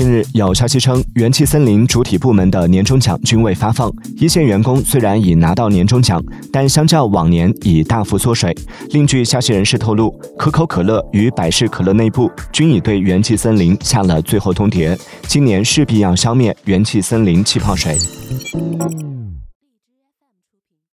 近日有消息称元气森林主体部门的年终奖均未发放。一线员工虽然已拿到年终奖但相较往年已大幅缩水另据消息人士透露可口可乐与百事可乐内部均已对元气森林下了最后通牒今年势必要消灭元气森林气泡水。